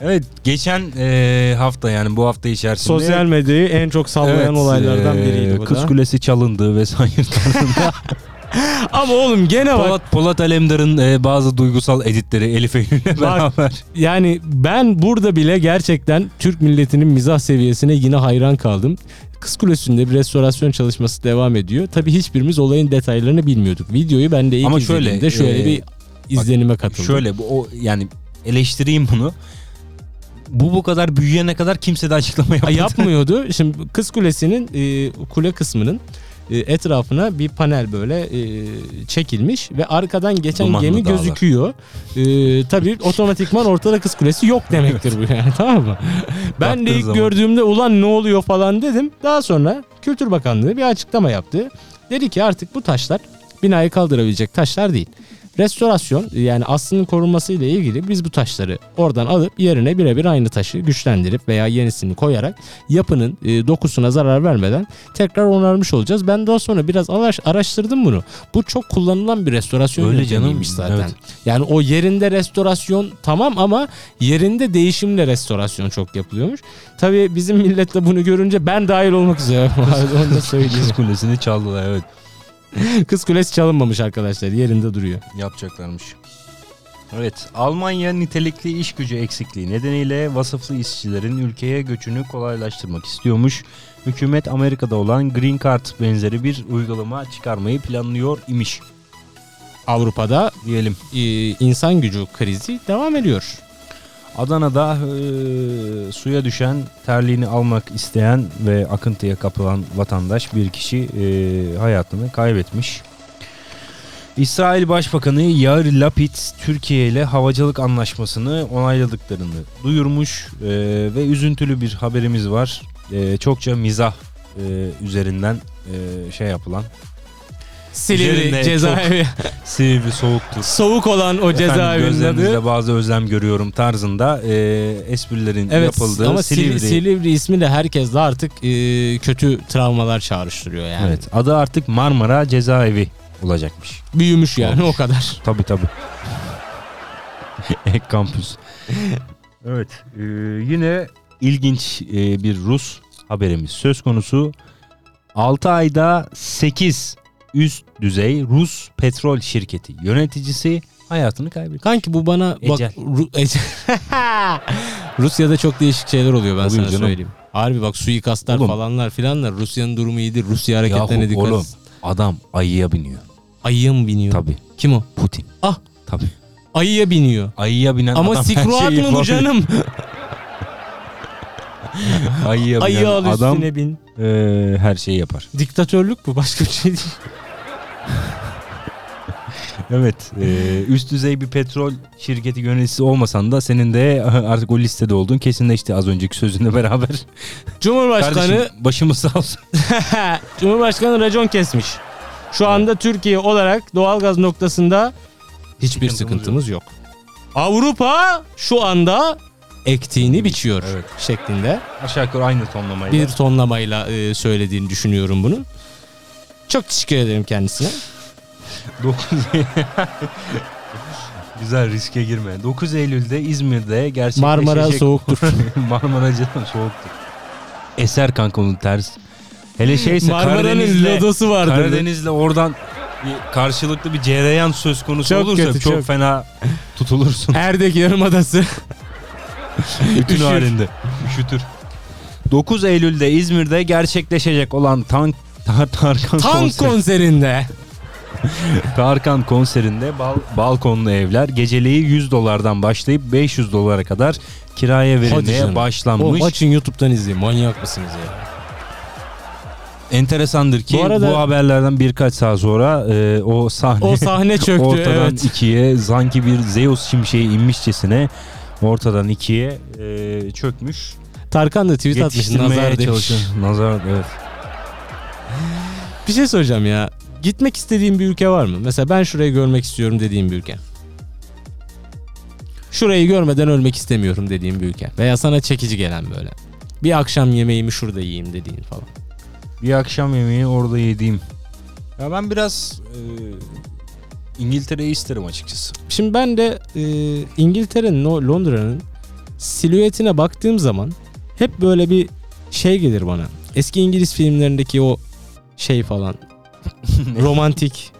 Speaker 2: Evet geçen eee, hafta yani bu hafta içerisinde
Speaker 1: Sosyal medyayı en çok sallayan
Speaker 2: Evet,
Speaker 1: olaylardan
Speaker 2: eee,
Speaker 1: biriydi bu
Speaker 2: Kız
Speaker 1: da.
Speaker 2: Kulesi çalındığı vesaire tarzında.
Speaker 1: Ama oğlum gene bak
Speaker 2: Polat, Polat Alemdar'ın eee, bazı duygusal editleri Elif Eylül'le beraber.
Speaker 1: Yani ben burada bile gerçekten Türk milletinin mizah seviyesine yine hayran kaldım. Kız Kulesi'nde bir restorasyon çalışması devam ediyor. Tabii hiçbirimiz olayın detaylarını bilmiyorduk. Videoyu ben de ilk
Speaker 2: Ama
Speaker 1: izlediğimde
Speaker 2: şöyle,
Speaker 1: şöyle
Speaker 2: e,
Speaker 1: bir izlenime katıldım.
Speaker 2: Şöyle bu o yani eleştireyim bunu. Bu bu kadar büyüyene kadar kimse de açıklama yapmadı.
Speaker 1: yapmıyordu. Şimdi Kız Kulesi'nin e, kule kısmının e, etrafına bir panel böyle e, çekilmiş ve arkadan geçen
Speaker 2: Dumanlı
Speaker 1: gemi
Speaker 2: dağlar.
Speaker 1: gözüküyor. E, tabii otomatikman ortada Kız Kulesi yok demektir bu yani tamam mı? Ben de ilk
Speaker 2: zaman.
Speaker 1: gördüğümde ulan ne oluyor falan dedim. Daha sonra Kültür Bakanlığı bir açıklama yaptı. Dedi ki artık bu taşlar binayı kaldırabilecek taşlar değil. Restorasyon yani aslının korunması ile ilgili biz bu taşları oradan alıp yerine birebir aynı taşı güçlendirip veya yenisini koyarak yapının e, dokusuna zarar vermeden tekrar onarmış olacağız. Ben daha sonra biraz araş- araştırdım bunu. Bu çok kullanılan bir restorasyon
Speaker 2: Öyle
Speaker 1: yöntemiymiş zaten.
Speaker 2: evet.
Speaker 1: Yani o yerinde restorasyon tamam ama yerinde değişimle restorasyon çok yapılıyormuş. Tabii bizim milletle bunu görünce ben dahil olmak üzere onu da söyleyeyim.
Speaker 2: Kız Kulesi'ni çaldılar evet.
Speaker 1: Kız Kulesi çalınmamış arkadaşlar yerinde duruyor.
Speaker 2: Yapacaklarmış. Evet, Almanya nitelikli iş gücü eksikliği nedeniyle vasıflı işçilerin ülkeye göçünü kolaylaştırmak istiyormuş. Hükümet Amerika'da olan Green Card benzeri bir uygulama çıkarmayı planlıyor imiş
Speaker 1: Avrupa'da
Speaker 2: diyelim.
Speaker 1: e, insan gücü krizi devam ediyor.
Speaker 2: Adana'da e, suya düşen, terliğini almak isteyen ve akıntıya kapılan vatandaş bir kişi e, hayatını kaybetmiş. İsrail Başbakanı Yair Lapid Türkiye ile havacılık anlaşmasını onayladıklarını duyurmuş e, ve üzüntülü bir haberimiz var. E, çokça mizah e, üzerinden e, şey yapılan
Speaker 1: Silivri cezaevi
Speaker 2: Silivri soğuktur.
Speaker 1: soğuk olan o cezaevinin adı.
Speaker 2: bazı özlem görüyorum tarzında e, esprilerin
Speaker 1: Evet
Speaker 2: yapıldığı
Speaker 1: ama
Speaker 2: Silivri.
Speaker 1: Silivri. İsmi de herkes de artık e, kötü travmalar çağrıştırıyor yani.
Speaker 2: Evet, adı artık Marmara Cezaevi olacakmış.
Speaker 1: Büyümüş yani
Speaker 2: Olmuş.
Speaker 1: o kadar.
Speaker 2: Tabi tabi. Ek kampüs. evet, e, yine ilginç e, bir Rus haberimiz söz konusu. 6 ayda 8 üst düzey Rus petrol şirketi yöneticisi hayatını kaybetti.
Speaker 1: Kanki bu bana bak
Speaker 2: Ecel.
Speaker 1: Ru- Ecel. Rusya'da çok değişik şeyler oluyor ben
Speaker 2: Oluyor
Speaker 1: sana
Speaker 2: canım.
Speaker 1: söyleyeyim. Harbi bak suikastlar
Speaker 2: Oğlum.
Speaker 1: falanlar filanlar. Rusya'nın durumu iyidir. Rusya hareketlerine
Speaker 2: Yahu
Speaker 1: dikkat
Speaker 2: oğlum adam ayıya biniyor.
Speaker 1: Ayıya mı biniyor?
Speaker 2: Tabi.
Speaker 1: Kim o?
Speaker 2: Putin.
Speaker 1: Ah.
Speaker 2: Tabi.
Speaker 1: Ayıya biniyor.
Speaker 2: Ayıya binen
Speaker 1: Ama
Speaker 2: adam her
Speaker 1: Sikruat
Speaker 2: şeyi
Speaker 1: mı bu
Speaker 2: yapabilir.
Speaker 1: canım?
Speaker 2: Ayıya
Speaker 1: Ayı
Speaker 2: binen
Speaker 1: al
Speaker 2: adam
Speaker 1: üstüne bin.
Speaker 2: e, her şeyi yapar.
Speaker 1: Diktatörlük bu başka bir şey değil.
Speaker 2: Evet. e, üst düzey bir petrol şirketi yöneticisi olmasan da senin de artık o listede olduğun kesinleşti az önceki sözünle beraber.
Speaker 1: Cumhurbaşkanı
Speaker 2: Kardeşim başımız sağ olsun.
Speaker 1: Cumhurbaşkanı racon kesmiş. Şu anda Türkiye olarak doğalgaz noktasında hiçbir
Speaker 2: Sıkıntımız
Speaker 1: sıkıntımız yok. Avrupa şu anda ektiğini biçiyor
Speaker 2: Evet.
Speaker 1: şeklinde
Speaker 2: Aşağı yukarı aynı tonlamayla.
Speaker 1: bir tonlamayla e, söylediğini düşünüyorum bunu. Çok teşekkür ederim kendisine.
Speaker 2: 9 Güzel riske girme. 9 Eylül'de İzmir'de gerçekleşecek
Speaker 1: Marmara soğuktur.
Speaker 2: Marmara canım soğuktur. Eser kanka onun ters. Hele şeyse
Speaker 1: Marmara'nın
Speaker 2: Karadeniz'le
Speaker 1: lodosu vardır.
Speaker 2: Karadeniz'le oradan bir karşılıklı bir cereyan söz konusu
Speaker 1: Çok
Speaker 2: olursa
Speaker 1: kötü,
Speaker 2: çok,
Speaker 1: çok.
Speaker 2: fena tutulursun.
Speaker 1: Erdek Yarımadası.
Speaker 2: Bütün
Speaker 1: Üşür.
Speaker 2: halinde. Üşütür. 9 Eylül'de İzmir'de gerçekleşecek olan Tank Tar Tarkan
Speaker 1: Tank
Speaker 2: konseri.
Speaker 1: konserinde.
Speaker 2: Tarkan konserinde bal- balkonlu evler geceliği 100 dolardan başlayıp 500 dolara kadar kiraya verilmeye başlanmış.
Speaker 1: açın YouTube'dan izleyin. Manyak mısınız ya?
Speaker 2: Enteresandır ki
Speaker 1: Bu
Speaker 2: bu,
Speaker 1: arada-
Speaker 2: haberlerden birkaç saat sonra e, o sahne
Speaker 1: O sahne çöktü.
Speaker 2: ortadan
Speaker 1: evet.
Speaker 2: ikiye sanki bir Zeus şimşeği inmişçesine ortadan ikiye e, çökmüş.
Speaker 1: Tarkan da tweet atmış. Nazar demiş.
Speaker 2: Nazar evet.
Speaker 1: Bir şey soracağım ya. Gitmek istediğin bir ülke var mı? Mesela ben şurayı görmek istiyorum dediğim bir ülke. Şurayı görmeden ölmek istemiyorum dediğim bir ülke. Veya sana çekici gelen böyle. Bir akşam yemeğimi şurada yiyeyim dediğin falan.
Speaker 2: Bir akşam yemeği orada yediğim. Ya ben biraz e, İngiltere'yi isterim açıkçası.
Speaker 1: Şimdi ben de e, İngiltere'nin o Londra'nın silüetine baktığım zaman hep böyle bir şey gelir bana. Eski İngiliz filmlerindeki o şey falan. romantik.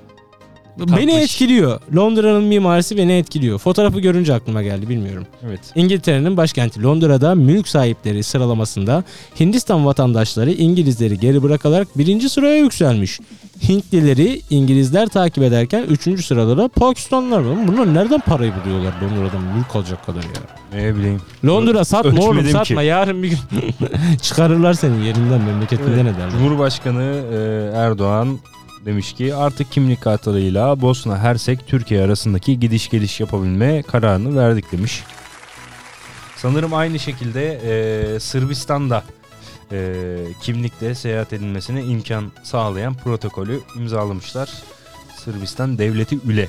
Speaker 1: Beni etkiliyor. Londra'nın mimarisi beni etkiliyor. Fotoğrafı görünce aklıma geldi bilmiyorum.
Speaker 2: Evet.
Speaker 1: İngiltere'nin başkenti Londra'da mülk sahipleri sıralamasında Hindistan vatandaşları İngilizleri geri bırakarak birinci sıraya yükselmiş. Hintlileri İngilizler takip ederken üçüncü sırada da Pakistanlılar var. Bunlar nereden parayı buluyorlar Londra'dan mülk alacak kadar ya?
Speaker 2: Ne bileyim.
Speaker 1: Londra satma oğlum satma
Speaker 2: ki.
Speaker 1: yarın bir gün çıkarırlar seni yerinden memleketinden
Speaker 2: Evet.
Speaker 1: ederler.
Speaker 2: Cumhurbaşkanı e, Erdoğan demiş ki artık kimlik kartlarıyla Bosna Hersek Türkiye arasındaki gidiş geliş yapabilme kararını verdik demiş. Sanırım aynı şekilde e, Sırbistan'da e, kimlikle seyahat edilmesine imkan sağlayan protokolü imzalamışlar. Sırbistan devleti üle.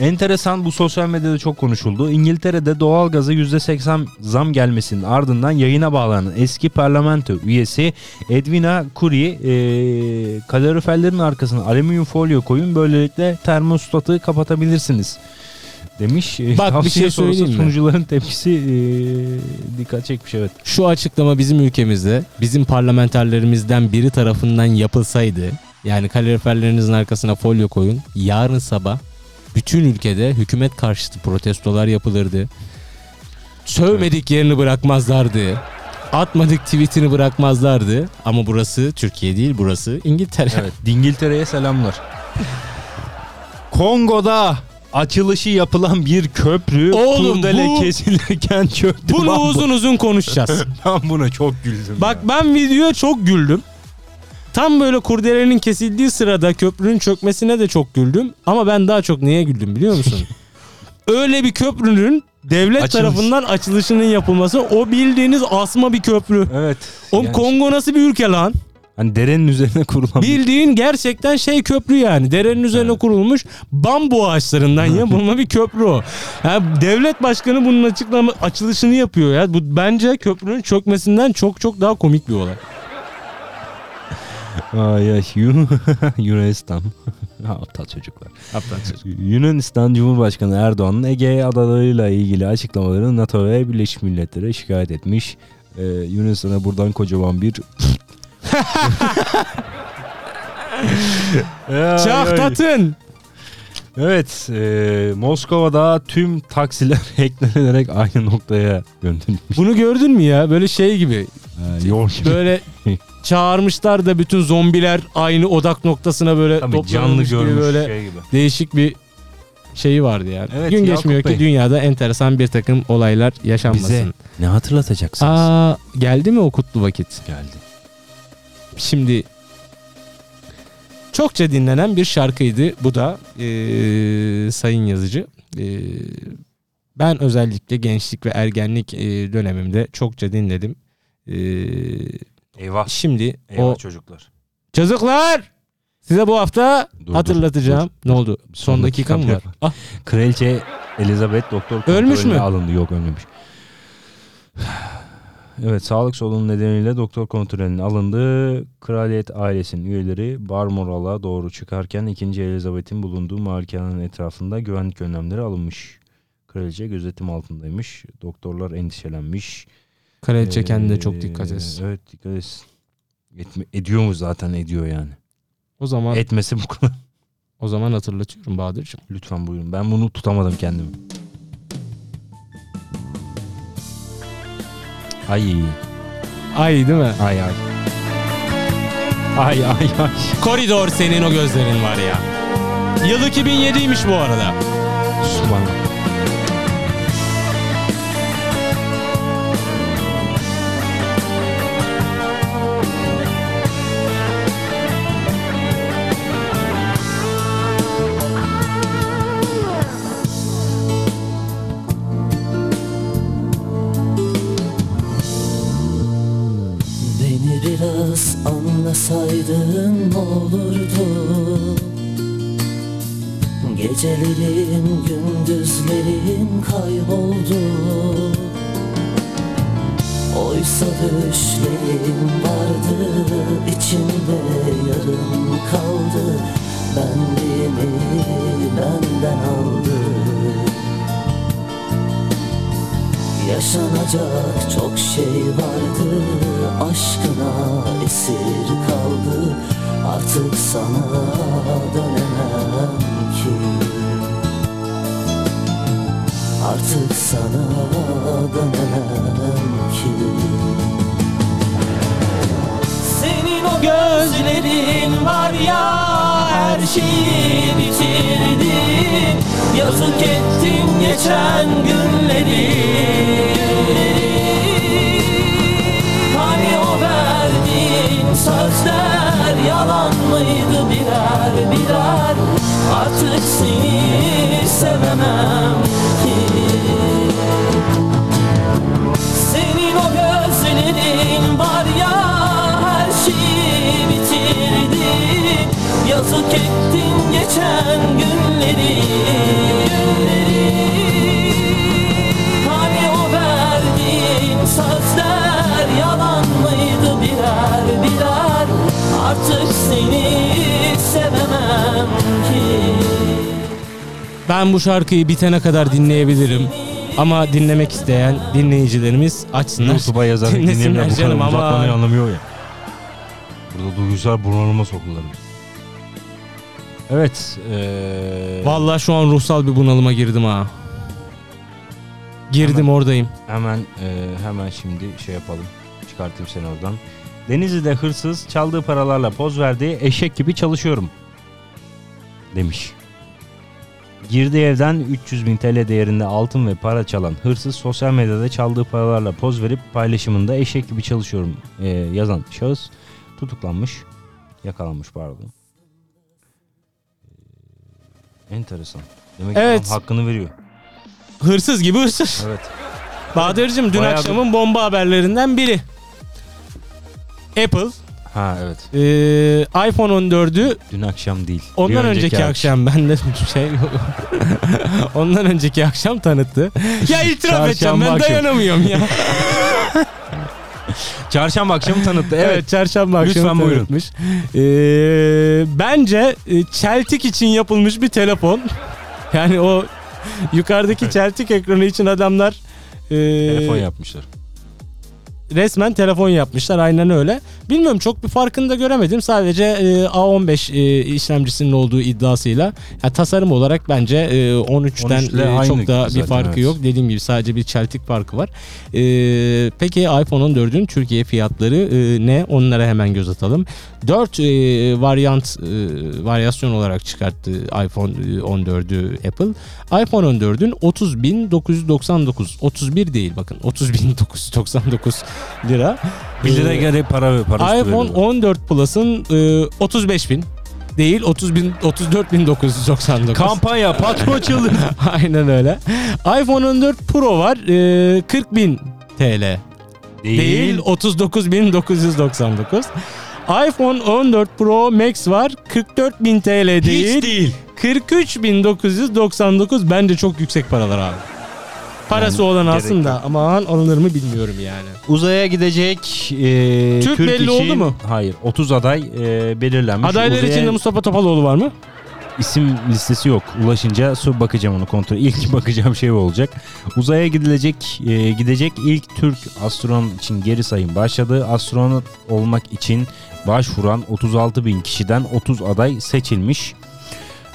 Speaker 2: Enteresan bu sosyal medyada çok konuşuldu. İngiltere'de doğalgaza %80 zam gelmesinin ardından yayına bağlanan eski parlamento üyesi Edwina Curry e, kaloriferlerin arkasına alüminyum folyo koyun böylelikle termostatı kapatabilirsiniz demiş. E,
Speaker 1: Bak, bir
Speaker 2: tavsiye
Speaker 1: şey
Speaker 2: sonrası
Speaker 1: söyleyeyim mi?
Speaker 2: Sunucuların tepkisi e, dikkat çekmiş evet.
Speaker 1: Şu açıklama bizim ülkemizde bizim parlamenterlerimizden biri tarafından yapılsaydı yani kaloriferlerinizin arkasına folyo koyun yarın sabah bütün ülkede hükümet karşıtı protestolar yapılırdı. Sövmedik yerini bırakmazlardı. Atmadık tweetini bırakmazlardı. Ama burası Türkiye değil burası İngiltere.
Speaker 2: Evet, Dingiltere'ye selamlar. Kongo'da açılışı yapılan bir köprü
Speaker 1: Oğlum
Speaker 2: kurdele
Speaker 1: bu-
Speaker 2: kesilirken çöktü.
Speaker 1: Bunu
Speaker 2: Ben bu-
Speaker 1: uzun uzun konuşacağız.
Speaker 2: Ben buna çok güldüm.
Speaker 1: Bak
Speaker 2: ya.
Speaker 1: ben videoya çok güldüm. Tam böyle kurdelenin kesildiği sırada köprünün çökmesine de çok güldüm. Ama ben daha çok neye güldüm biliyor musun? Öyle bir köprünün devlet
Speaker 2: Açılış.
Speaker 1: tarafından açılışının yapılması o bildiğiniz asma bir köprü.
Speaker 2: Evet.
Speaker 1: Oğlum
Speaker 2: yani
Speaker 1: Kongo nasıl bir ülke lan?
Speaker 2: Hani derenin üzerine kurulan bir
Speaker 1: Bildiğin gerçekten şey köprü yani. Derenin üzerine kurulmuş bambu ağaçlarından yapılma bir köprü o. Yani devlet başkanı bunun açıklama açılışını yapıyor ya. Bu bence köprünün çökmesinden çok çok daha komik bir olay.
Speaker 2: Ay ay Yun- Yunanistan. Aptal çocuklar. Yunanistan Cumhurbaşkanı Erdoğan'ın Ege adalarıyla ilgili açıklamalarını NATO ve Birleşmiş Milletler'e şikayet etmiş. Ee, Yunanistan'a buradan kocaman bir.
Speaker 1: Çahtatın.
Speaker 2: Evet, e, Moskova'da tüm taksiler hacklenerek aynı noktaya gönderilmiş.
Speaker 1: Bunu gördün mü ya? Böyle şey gibi.
Speaker 2: Ha, yol gibi.
Speaker 1: Böyle çağırmışlar da bütün zombiler aynı odak noktasına böyle
Speaker 2: Tabii canlı
Speaker 1: gibi
Speaker 2: görmüş
Speaker 1: böyle
Speaker 2: şey gibi.
Speaker 1: değişik bir şeyi vardı yani.
Speaker 2: Evet,
Speaker 1: Gün
Speaker 2: Yakup
Speaker 1: geçmiyor
Speaker 2: Bey.
Speaker 1: ki dünyada enteresan bir takım olaylar yaşanmasın.
Speaker 2: Bize ne hatırlatacaksınız?
Speaker 1: Aa geldi mi o kutlu vakit?
Speaker 2: Geldi.
Speaker 1: Şimdi çokça dinlenen bir şarkıydı bu da eee, sayın yazıcı. Eee, ben özellikle gençlik ve ergenlik eee, dönemimde çokça dinledim. Eee,
Speaker 2: Eyvah.
Speaker 1: şimdi
Speaker 2: Eyvah
Speaker 1: o
Speaker 2: çocuklar.
Speaker 1: çocuklar size bu hafta
Speaker 2: Dur, dur,
Speaker 1: hatırlatacağım.
Speaker 2: dur,
Speaker 1: ne oldu?
Speaker 2: Son
Speaker 1: Son dakika mı
Speaker 2: dakika
Speaker 1: var? Ah,
Speaker 2: Kraliçe Elizabeth doktor
Speaker 1: Ölmüş mü?
Speaker 2: alındı. Yok ölmemiş. Evet sağlık sorunu nedeniyle doktor kontrolüne alındı. Kraliyet ailesinin üyeleri Balmoral'a doğru çıkarken 2. Elizabeth'in bulunduğu malikanenin etrafında güvenlik önlemleri alınmış. Kraliçe gözetim altındaymış. Doktorlar endişelenmiş.
Speaker 1: kraliçe kendine
Speaker 2: Ee,
Speaker 1: çok dikkat etsin.
Speaker 2: Evet dikkat etsin. Etme, ediyor mu zaten ediyor yani.
Speaker 1: O zaman
Speaker 2: Etmesi bu kadar.
Speaker 1: o zaman hatırlatıyorum Bahadır'cığım.
Speaker 2: Lütfen buyurun. Ben bunu tutamadım kendimi. Ay.
Speaker 1: Ay değil mi?
Speaker 2: Ay ay. Ay ay ay.
Speaker 1: Koridor senin o gözlerin var ya. Yıl 2007'ymiş bu arada.
Speaker 2: Osman.
Speaker 3: Gecelerin gündüzlerin kayboldu. Oysa düşlerim vardı içimde yarım kaldı. Benliğimi benden aldı. Yaşanacak çok şey vardı Aşkına esir kaldı. Artık sana dönemem Artık sana dönemem ki. Senin o gözlerin var ya Her şeyi bitirdin Yazık ettin geçen günleri. Hani o verdiğin sözler Yalan mıydı birer birer? Artık seni sevemem Yazık ettin geçen günleri Hani o verdiğin sözler yalan mıydı birer birer Artık seni sevemem ki
Speaker 1: Ben bu şarkıyı bitene kadar dinleyebilirim. Ama dinlemek isteyen dinleyicilerimiz açsınlar.
Speaker 2: YouTube'a yazarak
Speaker 1: Dinlesinler
Speaker 2: dinleyenler bu kadar
Speaker 1: canım ama-
Speaker 2: uzatmanı anlamıyor ya. Burada duygusal bunalıma sokulurlar. Evet. Ee,
Speaker 1: Vallahi şu an ruhsal bir bunalıma girdim ha. Girdim
Speaker 2: Hemen.
Speaker 1: oradayım.
Speaker 2: Hemen e, hemen şimdi şey yapalım. Çıkartayım seni oradan. Denizli'de hırsız çaldığı paralarla poz verdiği eşek gibi çalışıyorum. Demiş. Girdiği evden 300 bin TL değerinde altın ve para çalan hırsız sosyal medyada çaldığı paralarla poz verip paylaşımında eşek gibi çalışıyorum e, yazan şahıs tutuklanmış. Yakalanmış pardon. Enteresan. Demek ki
Speaker 1: Evet.
Speaker 2: adam hakkını veriyor.
Speaker 1: Hırsız gibi hırsız.
Speaker 2: Evet.
Speaker 1: Bahadır'cığım dün
Speaker 2: Bayağı bir-
Speaker 1: akşamın bomba haberlerinden biri. Apple
Speaker 2: Ha evet.
Speaker 1: eee, iPhone 14'ü
Speaker 2: Dün akşam değil. Bir
Speaker 1: ondan önceki, akşam bende şey yok. ondan önceki akşam tanıttı. Ya itiraf edeceğim ben
Speaker 2: akşamı.
Speaker 1: dayanamıyorum ya.
Speaker 2: Çarşamba akşamı tanıttı. Evet.
Speaker 1: Evet, çarşamba akşamı
Speaker 2: Lütfen buyurun.
Speaker 1: tanıtmış. Ee, bence çeltik için yapılmış bir telefon. Yani o yukarıdaki çeltik ekranı için adamlar e,
Speaker 2: Telefon yapmışlar.
Speaker 1: Resmen telefon yapmışlar aynen öyle. Bilmiyorum çok bir farkını da göremedim. Sadece e, A15 e, işlemcisinin olduğu iddiasıyla ya tasarım olarak bence e, 13'ten
Speaker 2: 13 ile
Speaker 1: e, çok da bir farkı
Speaker 2: evet.
Speaker 1: yok. Dediğim gibi sadece bir çeltik farkı var. E, peki iPhone 14'ün Türkiye fiyatları e, ne? Onlara hemen göz atalım. 4 e, varyant e, varyasyon olarak çıkarttı iPhone e, 14'ü Apple. iPhone 14'ün 30.999 31 değil bakın 30.999 lira.
Speaker 2: 1 lira
Speaker 1: Ee,
Speaker 2: geri para para
Speaker 1: iPhone
Speaker 2: veriyorlar.
Speaker 1: 14 Plus'ın e, 35 bin değil 30 bin 34.999.
Speaker 2: Kampanya patron çıldır.
Speaker 1: Aynen öyle. iPhone 14 Pro var e, 40 bin TL değil 39.999. iPhone 14 Pro Max var 44 bin TL değil.
Speaker 2: Hiç değil.
Speaker 1: 43.999 bence çok yüksek paralar abi. Parası
Speaker 2: Yani
Speaker 1: olan
Speaker 2: gerek
Speaker 1: alsın da
Speaker 2: yok.
Speaker 1: aman alınır mı bilmiyorum yani.
Speaker 2: Uzaya gidecek e,
Speaker 1: Türk belli
Speaker 2: için-
Speaker 1: oldu mu?
Speaker 2: Hayır 30 aday e, belirlenmiş.
Speaker 1: Adaylar
Speaker 2: Uzaya
Speaker 1: içinde Mustafa Topaloğlu var mı?
Speaker 2: isim listesi yok. Ulaşınca su bakacağım onu kontrol. İlk bakacağım şey olacak. Uzaya gidilecek e, gidecek ilk Türk astronot için geri sayım başladı. Astronot olmak için başvuran 36 bin kişiden 30 aday seçilmiş.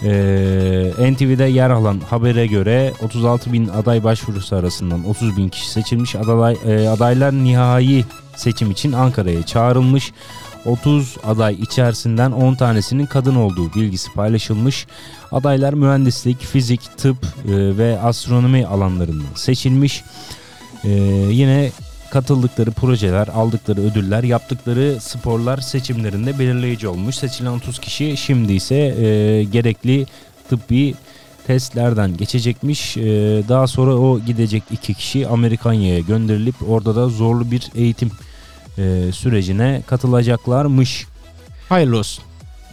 Speaker 2: Ee, NTV'de yer alan habere göre 36 bin aday başvurusu arasından 30 bin kişi seçilmiş. Aday, e, adaylar nihai seçim için Ankara'ya çağrılmış. 30 aday içerisinden 10 tanesinin kadın olduğu bilgisi paylaşılmış. Adaylar mühendislik, fizik, tıp e, ve astronomi alanlarından seçilmiş. E, yine katıldıkları projeler, aldıkları ödüller, yaptıkları sporlar seçimlerinde belirleyici olmuş. Seçilen 30 kişi şimdi ise e, gerekli tıbbi testlerden geçecekmiş. E, daha sonra o gidecek iki kişi Amerikanya'ya gönderilip orada da zorlu bir eğitim e, sürecine katılacaklarmış.
Speaker 1: Hayırlı olsun.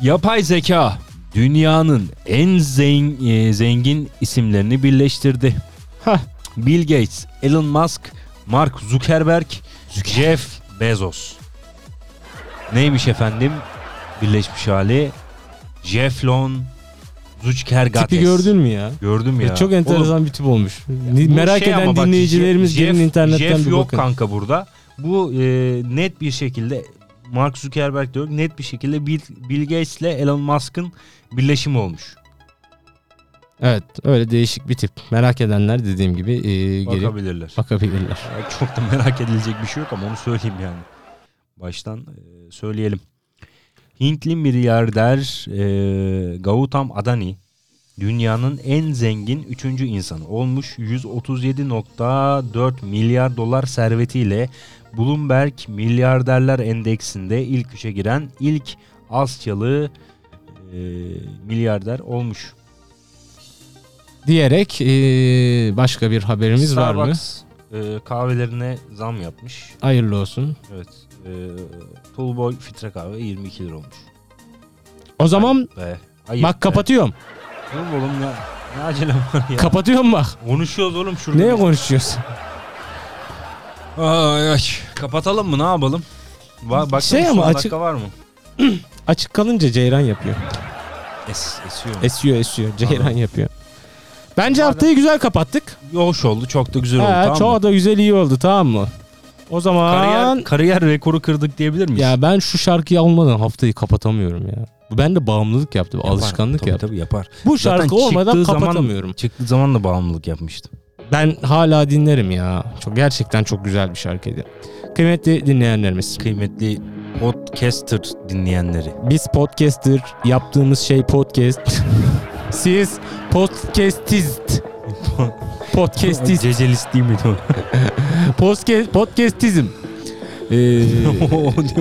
Speaker 2: Yapay zeka dünyanın en zen- e, zengin isimlerini birleştirdi.
Speaker 1: Hah.
Speaker 2: Bill Gates, Elon Musk, Mark Zuckerberg, Jeff Bezos. Neymiş efendim? Birleşmiş hali. Jefflon Zuckergates.
Speaker 1: Tipi gördün mü ya?
Speaker 2: Gördüm ya.
Speaker 1: Çok enteresan
Speaker 2: Oğlum,
Speaker 1: bir tip olmuş.
Speaker 2: bu
Speaker 1: Merak
Speaker 2: şey
Speaker 1: eden
Speaker 2: bak,
Speaker 1: dinleyicilerimiz
Speaker 2: Jeff-
Speaker 1: gelin internetten
Speaker 2: Jeff
Speaker 1: bir
Speaker 2: yok
Speaker 1: bakın.
Speaker 2: kanka burada. Bu e, net bir şekilde Mark Zuckerberg de yok. Net bir şekilde Bill, Bill Gates ile Elon Musk'ın birleşimi olmuş.
Speaker 1: Evet öyle değişik bir tip. Merak edenler dediğim gibi e, gelip
Speaker 2: Bakabilirler.
Speaker 1: bakabilirler.
Speaker 2: Çok da merak edilecek bir şey yok ama onu söyleyeyim yani. Baştan e, söyleyelim. Hintli milyarder e, Gautam Adani dünyanın en zengin 3. insanı olmuş. 137.4 milyar dolar servetiyle Bloomberg Milyarderler Endeksinde ilk üçe giren ilk Asyalı e, milyarder olmuş.
Speaker 1: Diyerek e, başka bir haberimiz var mı?
Speaker 2: Starbucks e, kahvelerine zam yapmış.
Speaker 1: Hayırlı olsun.
Speaker 2: Evet. E, Tall Boy filtre kahve 22 lira olmuş.
Speaker 1: O zaman
Speaker 2: Be. Ayıp
Speaker 1: bak
Speaker 2: be.
Speaker 1: kapatıyorum.
Speaker 2: Oğlum oğlum ya. Ne acelem var ya.
Speaker 1: Kapatıyorum bak.
Speaker 2: Konuşuyoruz oğlum şurada.
Speaker 1: Neye konuşuyorsun?
Speaker 2: Ay, ay. Kapatalım mı ne yapalım? Va baksana
Speaker 1: Şey ama açık-
Speaker 2: dakika var mı?
Speaker 1: Açık kalınca ceyran yapıyor.
Speaker 2: Es, esiyor.
Speaker 1: Esiyor esiyor. Ceyran
Speaker 2: Anladım.
Speaker 1: yapıyor. Bence
Speaker 2: Madem-
Speaker 1: haftayı güzel kapattık.
Speaker 2: Hoş oldu çok da güzel oldu
Speaker 1: He,
Speaker 2: tamam mı?
Speaker 1: da güzel iyi oldu tamam mı? O zaman
Speaker 2: Kariyer, kariyer rekoru kırdık diyebilir miyiz?
Speaker 1: ya ben şu şarkıyı almadan haftayı kapatamıyorum ya. Bu bende bağımlılık yaptı.
Speaker 2: Yapar,
Speaker 1: alışkanlık
Speaker 2: tabii,
Speaker 1: yaptı.
Speaker 2: Tabii yapar.
Speaker 1: Bu
Speaker 2: Zaten
Speaker 1: şarkı olmadan
Speaker 2: çıktığı zaman-
Speaker 1: kapatamıyorum.
Speaker 2: Çıktığı zaman da bağımlılık yapmıştım.
Speaker 1: Ben hala dinlerim ya. Çok gerçekten çok güzel bir şarkıydı. Kıymetli dinleyenlerimiz.
Speaker 2: Kıymetli podcaster dinleyenleri.
Speaker 1: Biz podcaster yaptığımız şey podcast. Siz podcastist. Podcastist.
Speaker 2: Cecelist değil miydi o?
Speaker 1: Podcast, podcastizm. Ee,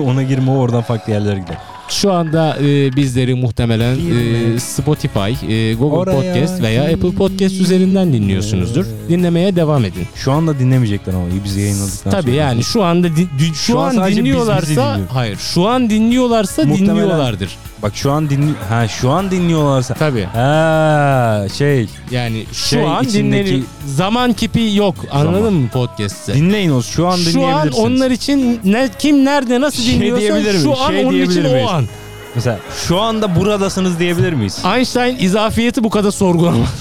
Speaker 2: Ona girme o oradan farklı yerlere gider.
Speaker 1: şu anda e, bizleri muhtemelen e, Spotify, e, Google
Speaker 2: Oraya
Speaker 1: Podcast veya Apple Podcast üzerinden dinliyorsunuzdur. Dinlemeye devam edin.
Speaker 2: Şu anda dinlemeyecekler ama biz yayınladıktan sonra.
Speaker 1: Tabii yani şu anda di- di- şu,
Speaker 2: Şu an
Speaker 1: an, dinliyorlarsa
Speaker 2: dinliyoruz.
Speaker 1: hayır şu an dinliyorlarsa
Speaker 2: Muhtemelen-
Speaker 1: dinliyorlardır.
Speaker 2: Bak şu an dinli ha şu an dinliyorlarsa.
Speaker 1: Tabii.
Speaker 2: Ha şey
Speaker 1: Yani şu
Speaker 2: Şey,
Speaker 1: an
Speaker 2: içindeki-
Speaker 1: dinleniyor. Zaman kipi yok. Anladın
Speaker 2: Zaman.
Speaker 1: mı podcast'te?
Speaker 2: dinleyin o şu an
Speaker 1: Şu an
Speaker 2: dinleyebilirsiniz.
Speaker 1: onlar için ne kim nerede nasıl
Speaker 2: Şey
Speaker 1: dinliyorsa şu an
Speaker 2: Şey
Speaker 1: onun için
Speaker 2: miyiz?
Speaker 1: o an.
Speaker 2: Mesela şu anda buradasınız diyebilir miyiz?
Speaker 1: Einstein izafiyeti bu kadar sorgulamaz.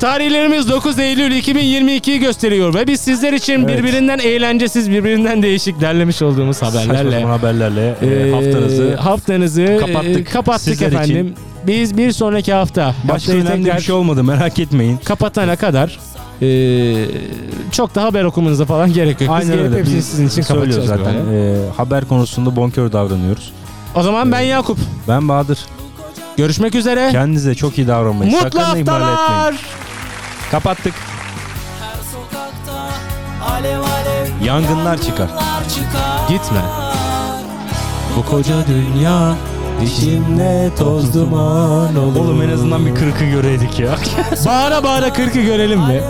Speaker 1: Tarihlerimiz 9 Eylül 2022'yi gösteriyor ve biz sizler için
Speaker 2: Evet.
Speaker 1: birbirinden eğlencesiz, birbirinden değişik derlemiş olduğumuz
Speaker 2: Saçma
Speaker 1: haberlerle
Speaker 2: sapan haberlerle e,
Speaker 1: e,
Speaker 2: haftanızı
Speaker 1: haftanızı
Speaker 2: kapattık
Speaker 1: e, kapattık
Speaker 2: sizler
Speaker 1: efendim. Biz bir sonraki hafta
Speaker 2: başka
Speaker 1: haftayı
Speaker 2: önemli
Speaker 1: tekrar
Speaker 2: bir şey olmadı merak etmeyin.
Speaker 1: kapatana kadar e, çok da haber okumanıza falan gerek yok. Biz
Speaker 2: Aynen
Speaker 1: gelip
Speaker 2: öyle.
Speaker 1: hepsini
Speaker 2: Biz
Speaker 1: sizin için
Speaker 2: söylüyoruz
Speaker 1: kapatacağız
Speaker 2: zaten.
Speaker 1: böyle.
Speaker 2: E, haber konusunda bonkör davranıyoruz.
Speaker 1: O zaman ben Yakup.
Speaker 2: Ben Bahadır.
Speaker 1: Görüşmek üzere.
Speaker 2: Kendinize çok iyi davranmayın.
Speaker 1: Mutlu
Speaker 2: Sakın ihmal etmeyin.
Speaker 1: haftalar.
Speaker 2: Kapattık.
Speaker 3: Her sokakta alev alev
Speaker 2: Yangınlar çıkar.
Speaker 3: çıkar.
Speaker 1: Gitme. Bu koca dünya içimde toz duman olur.
Speaker 2: Oğlum en azından bir kırkı göreydik ya.
Speaker 1: Bağıra bağıra kırkı görelim mi?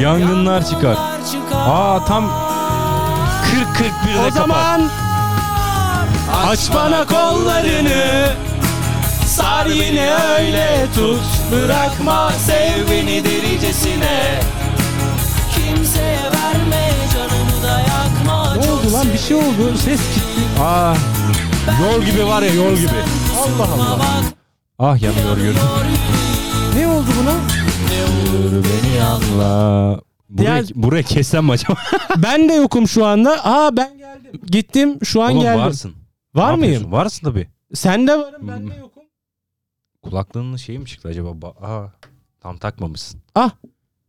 Speaker 2: Yangınlar
Speaker 3: çıkar.
Speaker 2: Aa tam 40 41'de
Speaker 1: O
Speaker 2: kapat.
Speaker 1: zaman aç bana kollarını Sar yine öyle tut Bırakma sev beni delicesine
Speaker 3: Kimseye verme canımı da yakma.
Speaker 1: Ne oldu lan bir şey oldu ses gitti
Speaker 2: Aa yol gibi var ya yol gibi.
Speaker 1: Allah Allah
Speaker 3: Bak
Speaker 2: Ah yanıyor yürü.
Speaker 1: Ne oldu buna?
Speaker 2: Yürü beni anla. Buraya,
Speaker 1: Diğer-
Speaker 2: buraya kessem mi acaba?
Speaker 1: Ben de yokum şu anda Aa ben geldim Gittim şu an
Speaker 2: Oğlum
Speaker 1: geldim
Speaker 2: varsın.
Speaker 1: Var
Speaker 2: Ne
Speaker 1: mıyım?
Speaker 2: yapıyorsun? Varsın tabii.
Speaker 1: Sen de varım ben de yokum
Speaker 2: Kulaklığının şeyi mi çıktı acaba? Ba- Aa, tam takmamışsın.
Speaker 1: Ah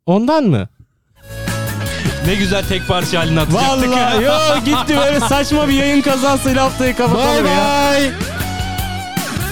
Speaker 1: ondan mı?
Speaker 2: Ne güzel tek parça halini atacaktık
Speaker 1: Vallahi yo gitti böyle saçma bir yayın kazasıyla haftayı kapatalım
Speaker 2: Bay
Speaker 1: ya.
Speaker 2: bay.